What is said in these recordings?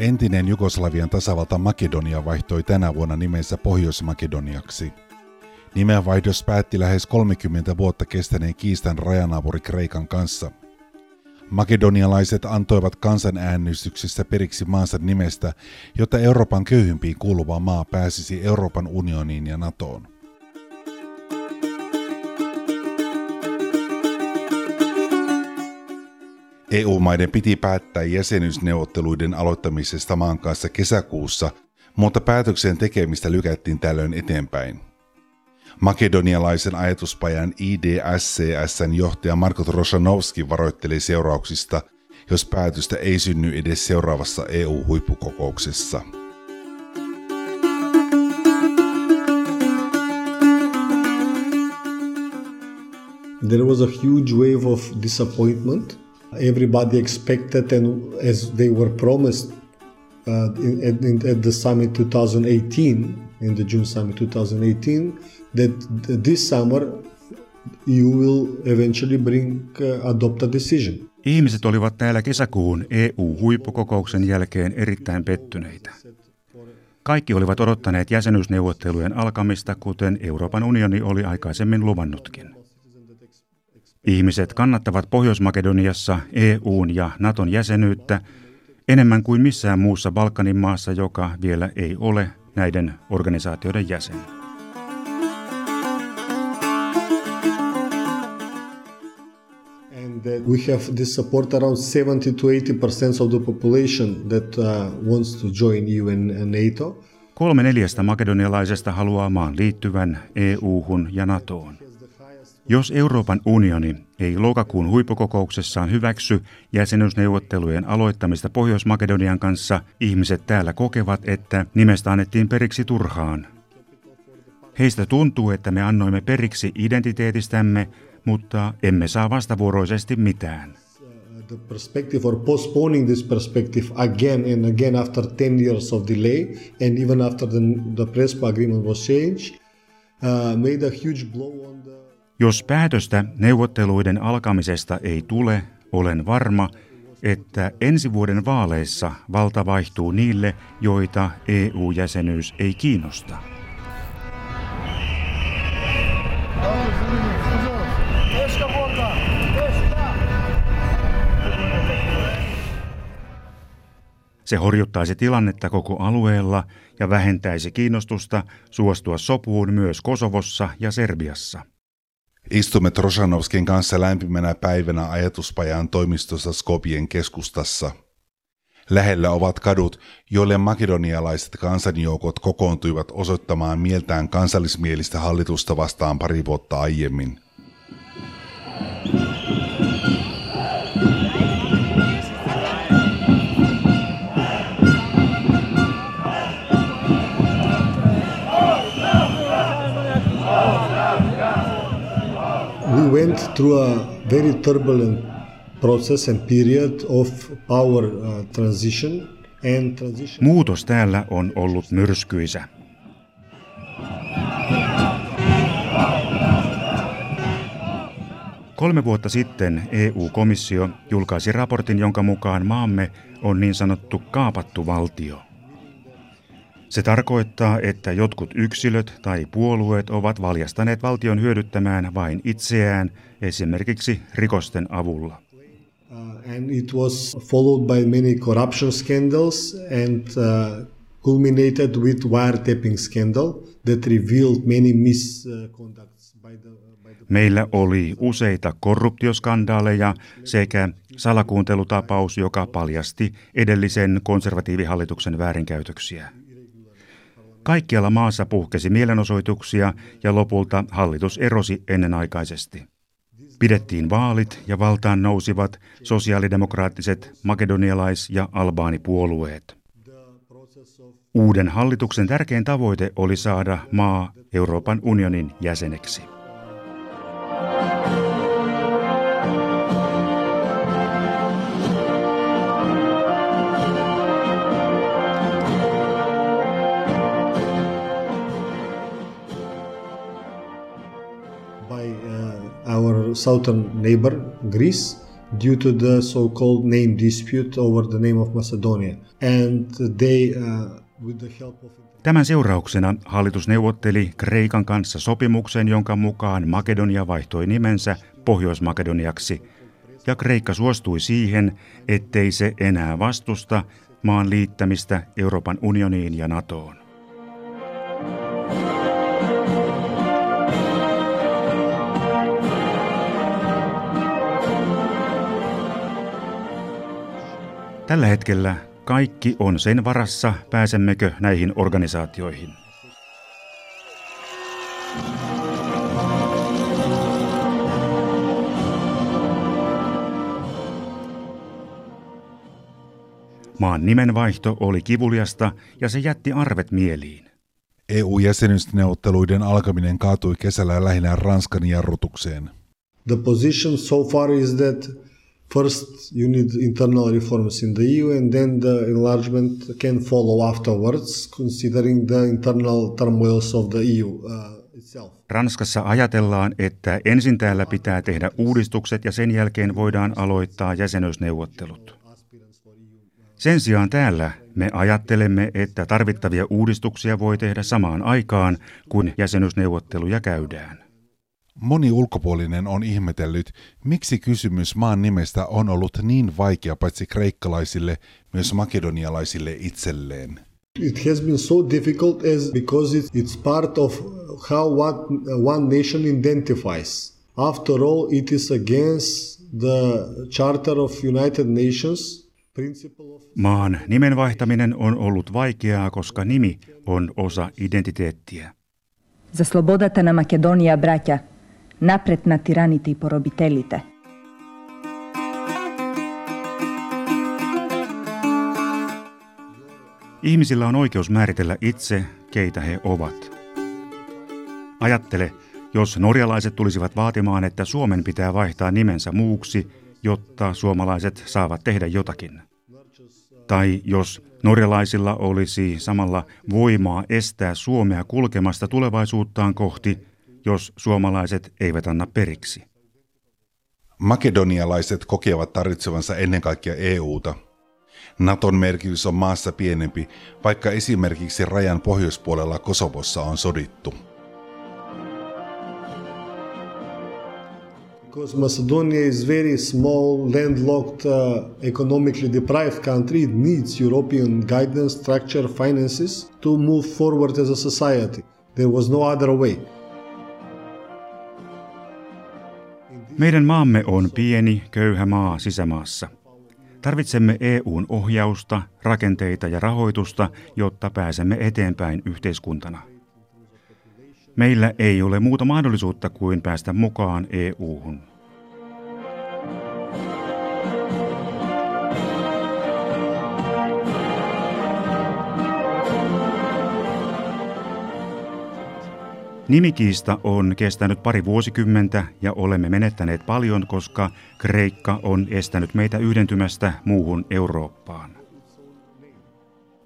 Entinen Jugoslavian tasavalta Makedonia vaihtoi tänä vuonna nimensä Pohjois-Makedoniaksi. Nimenvaihdos päätti lähes 30 vuotta kestäneen kiistan rajanaapuri Kreikan kanssa. Makedonialaiset antoivat kansanäänestyksessä periksi maansa nimestä, jotta Euroopan köyhimpiin kuuluva maa pääsisi Euroopan unioniin ja NATOon. EU-maiden piti päättää jäsenyysneuvotteluiden aloittamisesta maan kanssa kesäkuussa, mutta päätöksen tekemistä lykättiin tällöin eteenpäin. Makedonialaisen ajatuspajan IDSCSn johtaja Marko Roshanovski varoitteli seurauksista, jos päätöstä ei synny edes seuraavassa EU-huippukokouksessa. There was a huge wave of disappointment everybody expected and as they were promised uh, in, in, at the summit 2018 in the june summit 2018 that this summer you will eventually bring uh, adopt a decision Ihmiset olivat täällä kesäkuun EU-huippukokouksen jälkeen erittäin pettyneitä. Kaikki olivat odottaneet jäsenyysneuvottelujen alkamista, kuten Euroopan unioni oli aikaisemmin luvannutkin. Ihmiset kannattavat Pohjois-Makedoniassa EUn ja Naton jäsenyyttä enemmän kuin missään muussa Balkanin maassa, joka vielä ei ole näiden organisaatioiden jäsen. And we have this support around 70 to 80% of the population that uh, wants to join EU and NATO. Kolme neljästä makedonialaisesta haluaa maan liittyvän EU-hun ja NATOon. Jos Euroopan unioni ei lokakuun huippukokouksessaan hyväksy jäsenyysneuvottelujen aloittamista Pohjois-Makedonian kanssa, ihmiset täällä kokevat, että nimestä annettiin periksi turhaan. Heistä tuntuu, että me annoimme periksi identiteetistämme, mutta emme saa vastavuoroisesti mitään. The perspective or postponing this perspective again and again after 10 years of delay and even after the, the Prespa agreement was changed uh, made a huge blow on the jos päätöstä neuvotteluiden alkamisesta ei tule, olen varma, että ensi vuoden vaaleissa valta vaihtuu niille, joita EU-jäsenyys ei kiinnosta. Se horjuttaisi tilannetta koko alueella ja vähentäisi kiinnostusta suostua sopuun myös Kosovossa ja Serbiassa. Istumme Trosanovskin kanssa lämpimänä päivänä ajatuspajan toimistossa Skopien keskustassa. Lähellä ovat kadut, joille makedonialaiset kansanjoukot kokoontuivat osoittamaan mieltään kansallismielistä hallitusta vastaan pari vuotta aiemmin. Went through a very turbulent process and period of power uh, transition and transition. Muutos täällä on ollut myrskyisä. Kolme vuotta sitten EU-komissio julkaisi raportin, jonka mukaan maamme on niin sanottu kaapattu valtio – se tarkoittaa, että jotkut yksilöt tai puolueet ovat valjastaneet valtion hyödyttämään vain itseään, esimerkiksi rikosten avulla. Uh, and it was followed by many corruption scandals and uh, culminated with wiretapping scandal that revealed many misconducts by the, Meillä oli useita korruptioskandaaleja sekä salakuuntelutapaus, joka paljasti edellisen konservatiivihallituksen väärinkäytöksiä. Kaikkialla maassa puhkesi mielenosoituksia ja lopulta hallitus erosi ennenaikaisesti. Pidettiin vaalit ja valtaan nousivat sosiaalidemokraattiset makedonialais- ja albaanipuolueet. Uuden hallituksen tärkein tavoite oli saada maa Euroopan unionin jäseneksi. Southern neighbor Greece due to the so-called name dispute over the name of Macedonia. And they, uh, with the help of Tämän seurauksena hallitus neuvotteli Kreikan kanssa sopimuksen, jonka mukaan Makedonia vaihtoi nimensä Pohjois-Makedoniaksi, ja Kreikka suostui siihen, ettei se enää vastusta maan liittämistä Euroopan unioniin ja NATOon. Tällä hetkellä kaikki on sen varassa, pääsemmekö näihin organisaatioihin. Maan nimenvaihto oli kivuliasta ja se jätti arvet mieliin. EU-jäsenyysneuvotteluiden alkaminen kaatui kesällä lähinnä Ranskan jarrutukseen. The position so far is that first you need internal reforms in the EU and then the enlargement can follow afterwards considering the internal turmoils of the EU uh. Ranskassa ajatellaan, että ensin täällä pitää tehdä uudistukset ja sen jälkeen voidaan aloittaa jäsenyysneuvottelut. Sen sijaan täällä me ajattelemme, että tarvittavia uudistuksia voi tehdä samaan aikaan, kun jäsenyysneuvotteluja käydään. Moni ulkopuolinen on ihmetellyt, miksi kysymys maan nimestä on ollut niin vaikea paitsi kreikkalaisille, myös makedonialaisille itselleen. It has been so difficult as because it's part of how what one nation identifies. After all, it is against the Charter of United Nations, Maan nimen vaihtaminen on ollut vaikeaa, koska nimi on osa identiteettiä. Za slobodata na Makedonija, braća, napred na tiranite i porobitelite. Ihmisillä on oikeus määritellä itse, keitä he ovat. Ajattele, jos norjalaiset tulisivat vaatimaan, että Suomen pitää vaihtaa nimensä muuksi, jotta suomalaiset saavat tehdä jotakin. Tai jos norjalaisilla olisi samalla voimaa estää Suomea kulkemasta tulevaisuuttaan kohti, jos suomalaiset eivät anna periksi. Makedonialaiset kokevat tarvitsevansa ennen kaikkea EUta. Naton merkitys on maassa pienempi, vaikka esimerkiksi rajan pohjoispuolella Kosovossa on sodittu. Because Macedonia is very small, landlocked, uh, economically deprived country, it needs European guidance, structure, finances to move forward as a society. There was no other way. Meidän maamme on pieni, köyhä maa sisämaassa. Tarvitsemme EUn ohjausta, rakenteita ja rahoitusta, jotta pääsemme eteenpäin yhteiskuntana. Meillä ei ole muuta mahdollisuutta kuin päästä mukaan EUhun. Nimikiista on kestänyt pari vuosikymmentä ja olemme menettäneet paljon, koska Kreikka on estänyt meitä yhdentymästä muuhun Eurooppaan.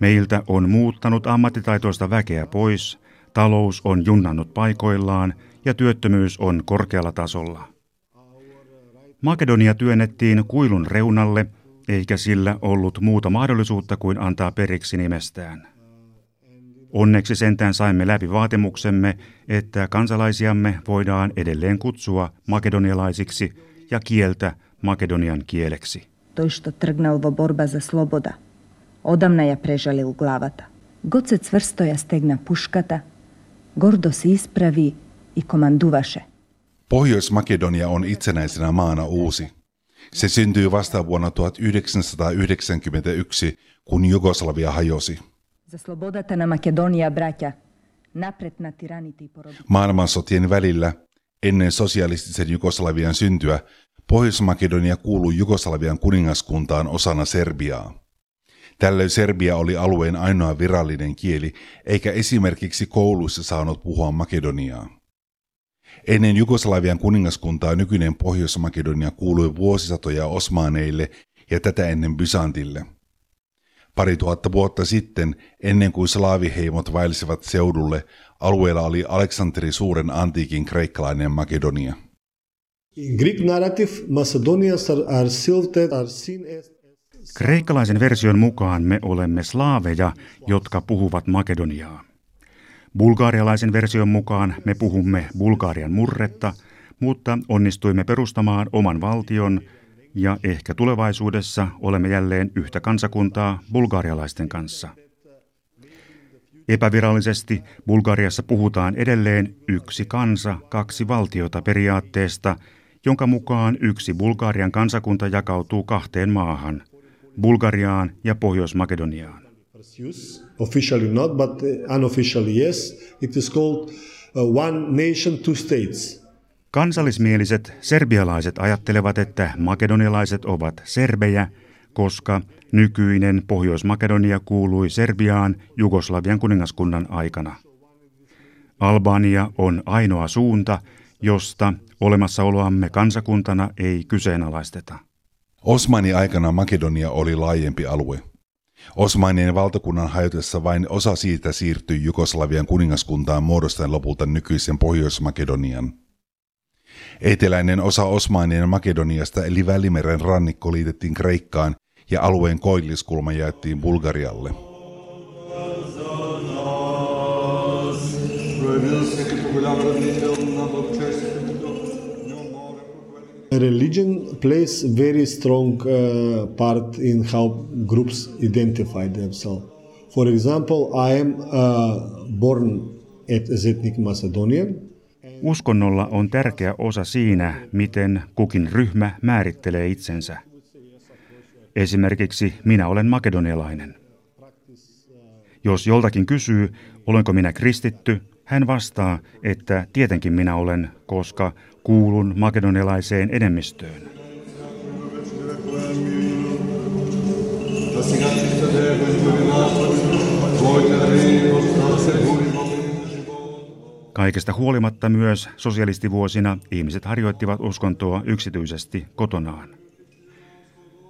Meiltä on muuttanut ammattitaitoista väkeä pois, talous on junnannut paikoillaan ja työttömyys on korkealla tasolla. Makedonia työnnettiin kuilun reunalle, eikä sillä ollut muuta mahdollisuutta kuin antaa periksi nimestään. Onneksi sentään saimme läpi vaatimuksemme, että kansalaisiamme voidaan edelleen kutsua makedonialaisiksi ja kieltä makedonian kieleksi. Toista trgnalvo borba za sloboda. Odamna ja prežalil glavata. God se cvrsto ja stegna puškata, gordo se ispravi i komanduvaše. Pohjois-Makedonia on itsenäisenä maana uusi. Se syntyi vasta vuonna 1991, kun Jugoslavia hajosi. Za slobodata. Maailmansotien välillä, ennen sosialistisen Jugoslavian syntyä, Pohjois-Makedonia kuului Jugoslavian kuningaskuntaan osana Serbiaa. Tällöin Serbia oli alueen ainoa virallinen kieli, eikä esimerkiksi kouluissa saanut puhua makedoniaa. Ennen Jugoslavian kuningaskuntaa nykyinen Pohjois-Makedonia kuului vuosisatoja osmaaneille ja tätä ennen Bysantille – Pari tuhatta vuotta sitten, ennen kuin slaaviheimot vaelsivat seudulle, alueella oli Aleksanteri suuren antiikin kreikkalainen Makedonia. In Greek narrative, Macedonians are, are, silted, are seen as Kreikkalaisen version mukaan me olemme slaaveja, jotka puhuvat makedoniaa. Bulgaarialaisen version mukaan me puhumme Bulgarian murretta, mutta onnistuimme perustamaan oman valtion ja ehkä tulevaisuudessa olemme jälleen yhtä kansakuntaa bulgarialaisten kanssa. Epävirallisesti Bulgariassa puhutaan edelleen yksi kansa, kaksi valtiota periaatteesta, jonka mukaan yksi Bulgarian kansakunta jakautuu kahteen maahan, Bulgariaan ja Pohjois-Makedoniaan. Officially not, but unofficially yes. It is called uh, one nation, two states. Kansallismieliset serbialaiset ajattelevat, että makedonialaiset ovat serbejä, koska nykyinen Pohjois-Makedonia kuului Serbiaan Jugoslavian kuningaskunnan aikana. Albania on ainoa suunta, josta olemassaoloamme kansakuntana ei kyseenalaisteta. Osmanin aikana Makedonia oli laajempi alue. Osmanien valtakunnan hajotessa vain osa siitä siirtyi Jugoslavian kuningaskuntaan muodostaen lopulta nykyisen Pohjois-Makedonian. Eteläinen osa Osmanien Makedoniasta eli Välimeren rannikko liitettiin Kreikkaan ja alueen koilliskulma jaettiin Bulgarialle. Religion plays very strong uh, part in how groups identify themselves. For example, I am uh, born as ethnic Macedonian. Uskonnolla on tärkeä osa siinä, miten kukin ryhmä määrittelee itsensä. Esimerkiksi minä olen makedonialainen. Jos joltakin kysyy, olenko minä kristitty, hän vastaa, että tietenkin minä olen, koska kuulun makedonialaiseen enemmistöön. Kaikesta huolimatta myös sosialistivuosina ihmiset harjoittivat uskontoa yksityisesti kotonaan.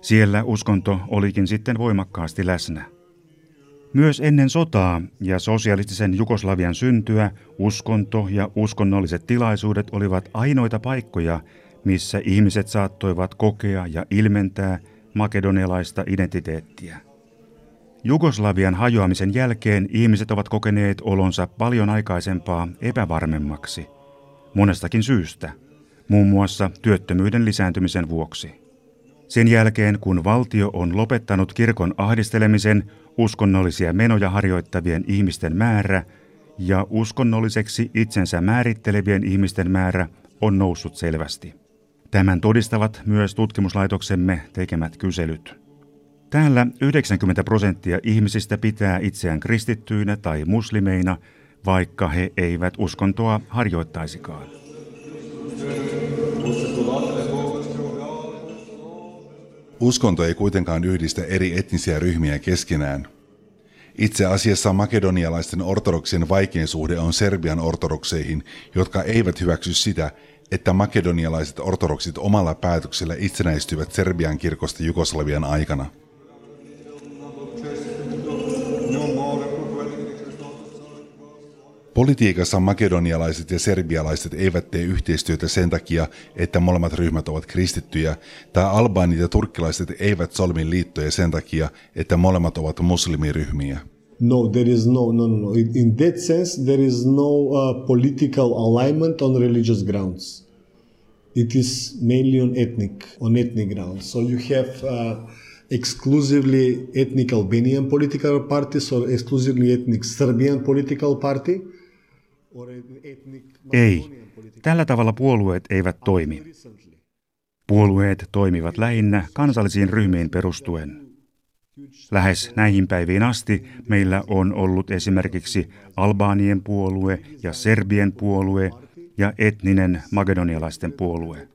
Siellä uskonto olikin sitten voimakkaasti läsnä. Myös ennen sotaa ja sosialistisen Jugoslavian syntyä uskonto ja uskonnolliset tilaisuudet olivat ainoita paikkoja, missä ihmiset saattoivat kokea ja ilmentää makedonialaista identiteettiä. Jugoslavian hajoamisen jälkeen ihmiset ovat kokeneet olonsa paljon aikaisempaa epävarmemmaksi, monestakin syystä, muun muassa työttömyyden lisääntymisen vuoksi. Sen jälkeen, kun valtio on lopettanut kirkon ahdistelemisen, uskonnollisia menoja harjoittavien ihmisten määrä ja uskonnolliseksi itsensä määrittelevien ihmisten määrä on noussut selvästi. Tämän todistavat myös tutkimuslaitoksemme tekemät kyselyt. Täällä 90 prosenttia ihmisistä pitää itseään kristittyinä tai muslimeina, vaikka he eivät uskontoa harjoittaisikaan. Uskonto ei kuitenkaan yhdistä eri etnisiä ryhmiä keskenään. Itse asiassa makedonialaisten ortodoksien vaikein suhde on Serbian ortodokseihin, jotka eivät hyväksy sitä, että makedonialaiset ortodoksit omalla päätöksellä itsenäistyvät Serbian kirkosta Jugoslavian aikana – Politiikassa makedonialaiset ja serbialaiset eivät tee yhteistyötä sen takia, että molemmat ryhmät ovat kristittyjä, tai albaanit ja turkkilaiset eivät solmi liittoja sen takia, että molemmat ovat muslimiryhmiä. No, there is no, no, no, no. In that sense, there is no uh, political alignment on religious grounds. It is mainly on ethnic, on ethnic grounds. So you have uh, exclusively ethnic Albanian political parties or exclusively ethnic Serbian political party – ei, tällä tavalla puolueet eivät toimi. Puolueet toimivat lähinnä kansallisiin ryhmiin perustuen. Lähes näihin päiviin asti meillä on ollut esimerkiksi Albaanien puolue ja Serbien puolue ja etninen makedonialaisten puolue.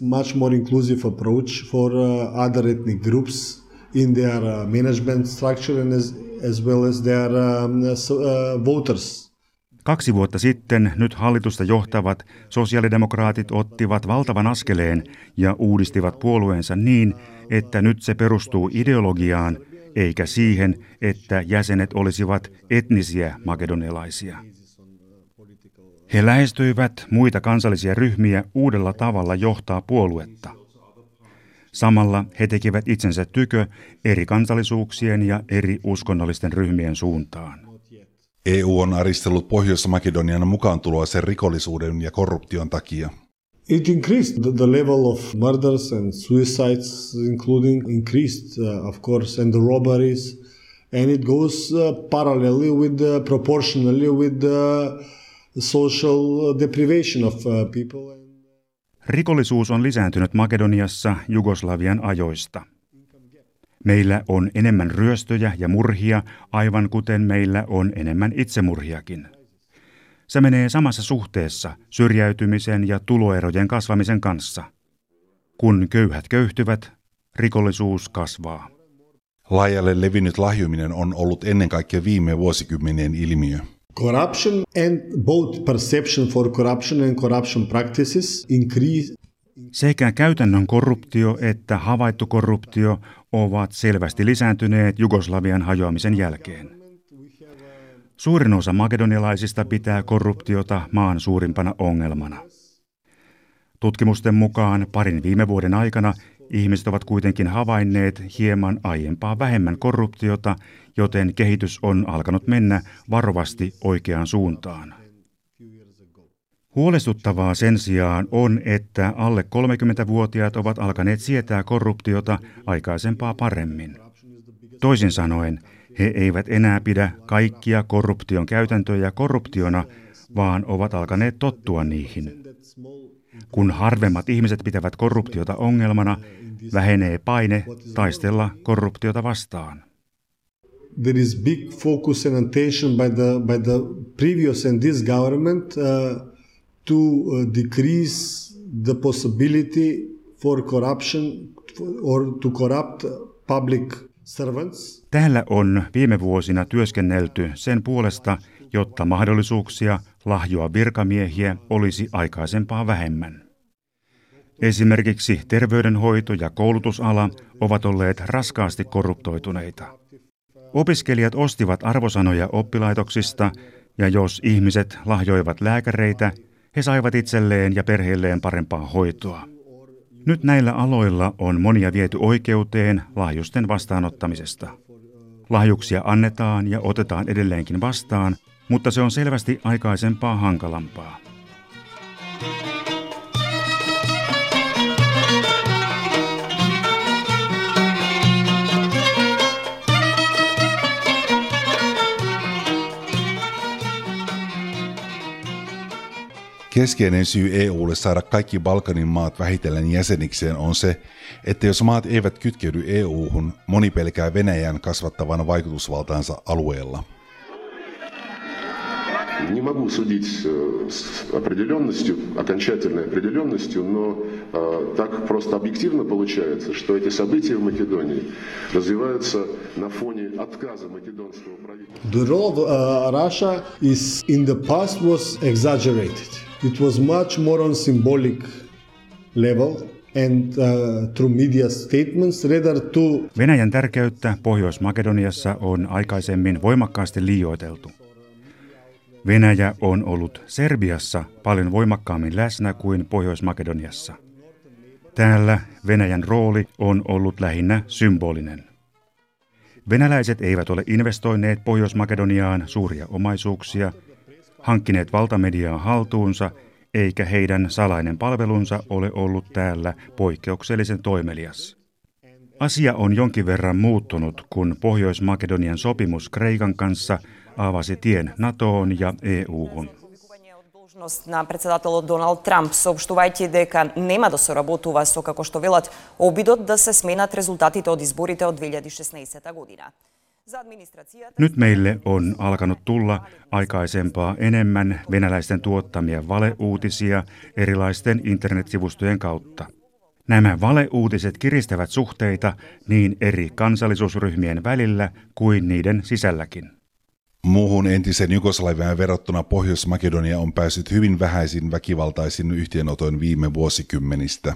much more inclusive approach for other ethnic groups in their management structure and as, as well as their voters. Kaksi vuotta sitten nyt hallitusta johtavat sosiaalidemokraatit ottivat valtavan askeleen ja uudistivat puolueensa niin, että nyt se perustuu ideologiaan eikä siihen, että jäsenet olisivat etnisiä makedonialaisia. He lähestyivät muita kansallisia ryhmiä uudella tavalla johtaa puoluetta. Samalla he tekivät itsensä tykö eri kansallisuuksien ja eri uskonnollisten ryhmien suuntaan. EU on aristellut Pohjois-Makedonian mukaantuloa sen rikollisuuden ja korruption takia. It increased the, the level of murders and suicides, including increased, uh, of course, and the robberies, and it goes uh, parallelly with the, proportionally with the social deprivation of uh, people. Rikollisuus on lisääntynyt Makedoniassa Jugoslavian ajoista. Meillä on enemmän ryöstöjä ja murhia, aivan kuten meillä on enemmän itsemurhiakin. Se menee samassa suhteessa syrjäytymisen ja tuloerojen kasvamisen kanssa. Kun köyhät köyhtyvät, rikollisuus kasvaa. Laajalle levinnyt lahjuminen on ollut ennen kaikkea viime vuosikymmenien ilmiö. Corruption and both perception for corruption and corruption practices increase sekä käytännön korruptio että havaittu korruptio ovat selvästi lisääntyneet Jugoslavian hajoamisen jälkeen. Suurin osa makedonialaisista pitää korruptiota maan suurimpana ongelmana. Tutkimusten mukaan parin viime vuoden aikana ihmiset ovat kuitenkin havainneet hieman aiempaa vähemmän korruptiota, joten kehitys on alkanut mennä varovasti oikeaan suuntaan. Huolestuttavaa sen sijaan on, että alle 30-vuotiaat ovat alkaneet sietää korruptiota aikaisempaa paremmin. Toisin sanoen, he eivät enää pidä kaikkia korruption käytäntöjä korruptiona, vaan ovat alkaneet tottua niihin. Kun harvemmat ihmiset pitävät korruptiota ongelmana, vähenee paine taistella korruptiota vastaan. There is big focus and attention by the, by the previous and this government uh, to uh, decrease the possibility for corruption or to corrupt public servants. Täällä on viime vuosina työskennelty sen puolesta, jotta mahdollisuuksia lahjoa virkamiehiä olisi aikaisempaa vähemmän. Esimerkiksi terveydenhoito ja koulutusala ovat olleet raskaasti korruptoituneita. Opiskelijat ostivat arvosanoja oppilaitoksista, ja jos ihmiset lahjoivat lääkäreitä, he saivat itselleen ja perheelleen parempaa hoitoa. Nyt näillä aloilla on monia viety oikeuteen lahjusten vastaanottamisesta. Lahjuksia annetaan ja otetaan edelleenkin vastaan, mutta se on selvästi aikaisempaa hankalampaa. Keskeinen syy EUlle saada kaikki Balkanin maat vähitellen jäsenikseen on se, että jos maat eivät kytkeydy EUhun, moni pelkää Venäjän kasvattavan vaikutusvaltaansa alueella. Не могу судить с определенностью, окончательной определенностью, но э, так просто объективно получается, что эти события в Македонии развиваются на фоне отказа македонского правительства. The role of uh, Russia is in the past was exaggerated. It was much more on symbolic level and uh, through media statements rather to... Venäjän tärkeyttä Pohjois-Makedoniassa on aikaisemmin voimakkaasti liioiteltu. Venäjä on ollut Serbiassa paljon voimakkaammin läsnä kuin Pohjois-Makedoniassa. Täällä Venäjän rooli on ollut lähinnä symbolinen. Venäläiset eivät ole investoineet Pohjois-Makedoniaan suuria omaisuuksia – hankkineet valtamediaa haltuunsa, eikä heidän salainen palvelunsa ole ollut täällä poikkeuksellisen toimelias. Asia on jonkin verran muuttunut, kun Pohjois-Makedonian sopimus Kreikan kanssa avasi tien NATOon ja EU-hun. на председателот Доналд Трамп, сообштувајќи дека нема да се работува со, како што велат, обидот да се сменат резултатите од изборите од 2016 година. Nyt meille on alkanut tulla aikaisempaa enemmän venäläisten tuottamia valeuutisia erilaisten internetsivustojen kautta. Nämä valeuutiset kiristävät suhteita niin eri kansallisuusryhmien välillä kuin niiden sisälläkin. Muuhun entisen Jugoslavian verrattuna Pohjois-Makedonia on päässyt hyvin vähäisin väkivaltaisin yhteenotoin viime vuosikymmenistä.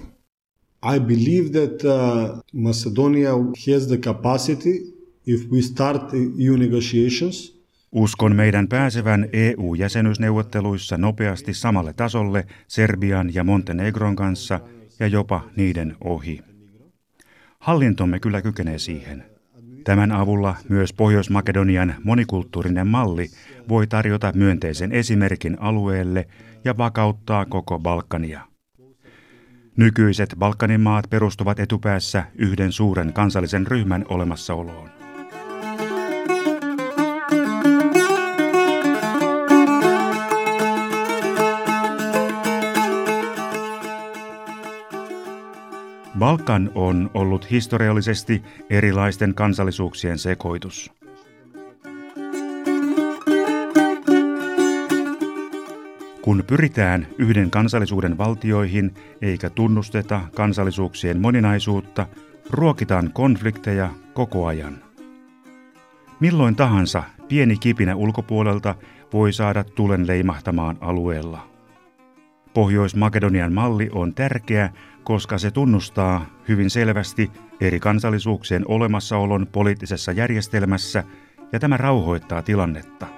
I believe that uh, Macedonia has the capacity if we start EU negotiations. Uskon meidän pääsevän EU-jäsenyysneuvotteluissa nopeasti samalle tasolle Serbian ja Montenegron kanssa ja jopa niiden ohi. Hallintomme kyllä kykenee siihen. Tämän avulla myös Pohjois-Makedonian monikulttuurinen malli voi tarjota myönteisen esimerkin alueelle ja vakauttaa koko Balkania. Nykyiset Balkanin maat perustuvat etupäässä yhden suuren kansallisen ryhmän olemassaoloon. Balkan on ollut historiallisesti erilaisten kansallisuuksien sekoitus. Kun pyritään yhden kansallisuuden valtioihin eikä tunnusteta kansallisuuksien moninaisuutta, ruokitaan konflikteja koko ajan. Milloin tahansa pieni kipinä ulkopuolelta voi saada tulen leimahtamaan alueella. Pohjois-Makedonian malli on tärkeä, koska se tunnustaa hyvin selvästi eri kansallisuuksien olemassaolon poliittisessa järjestelmässä ja tämä rauhoittaa tilannetta.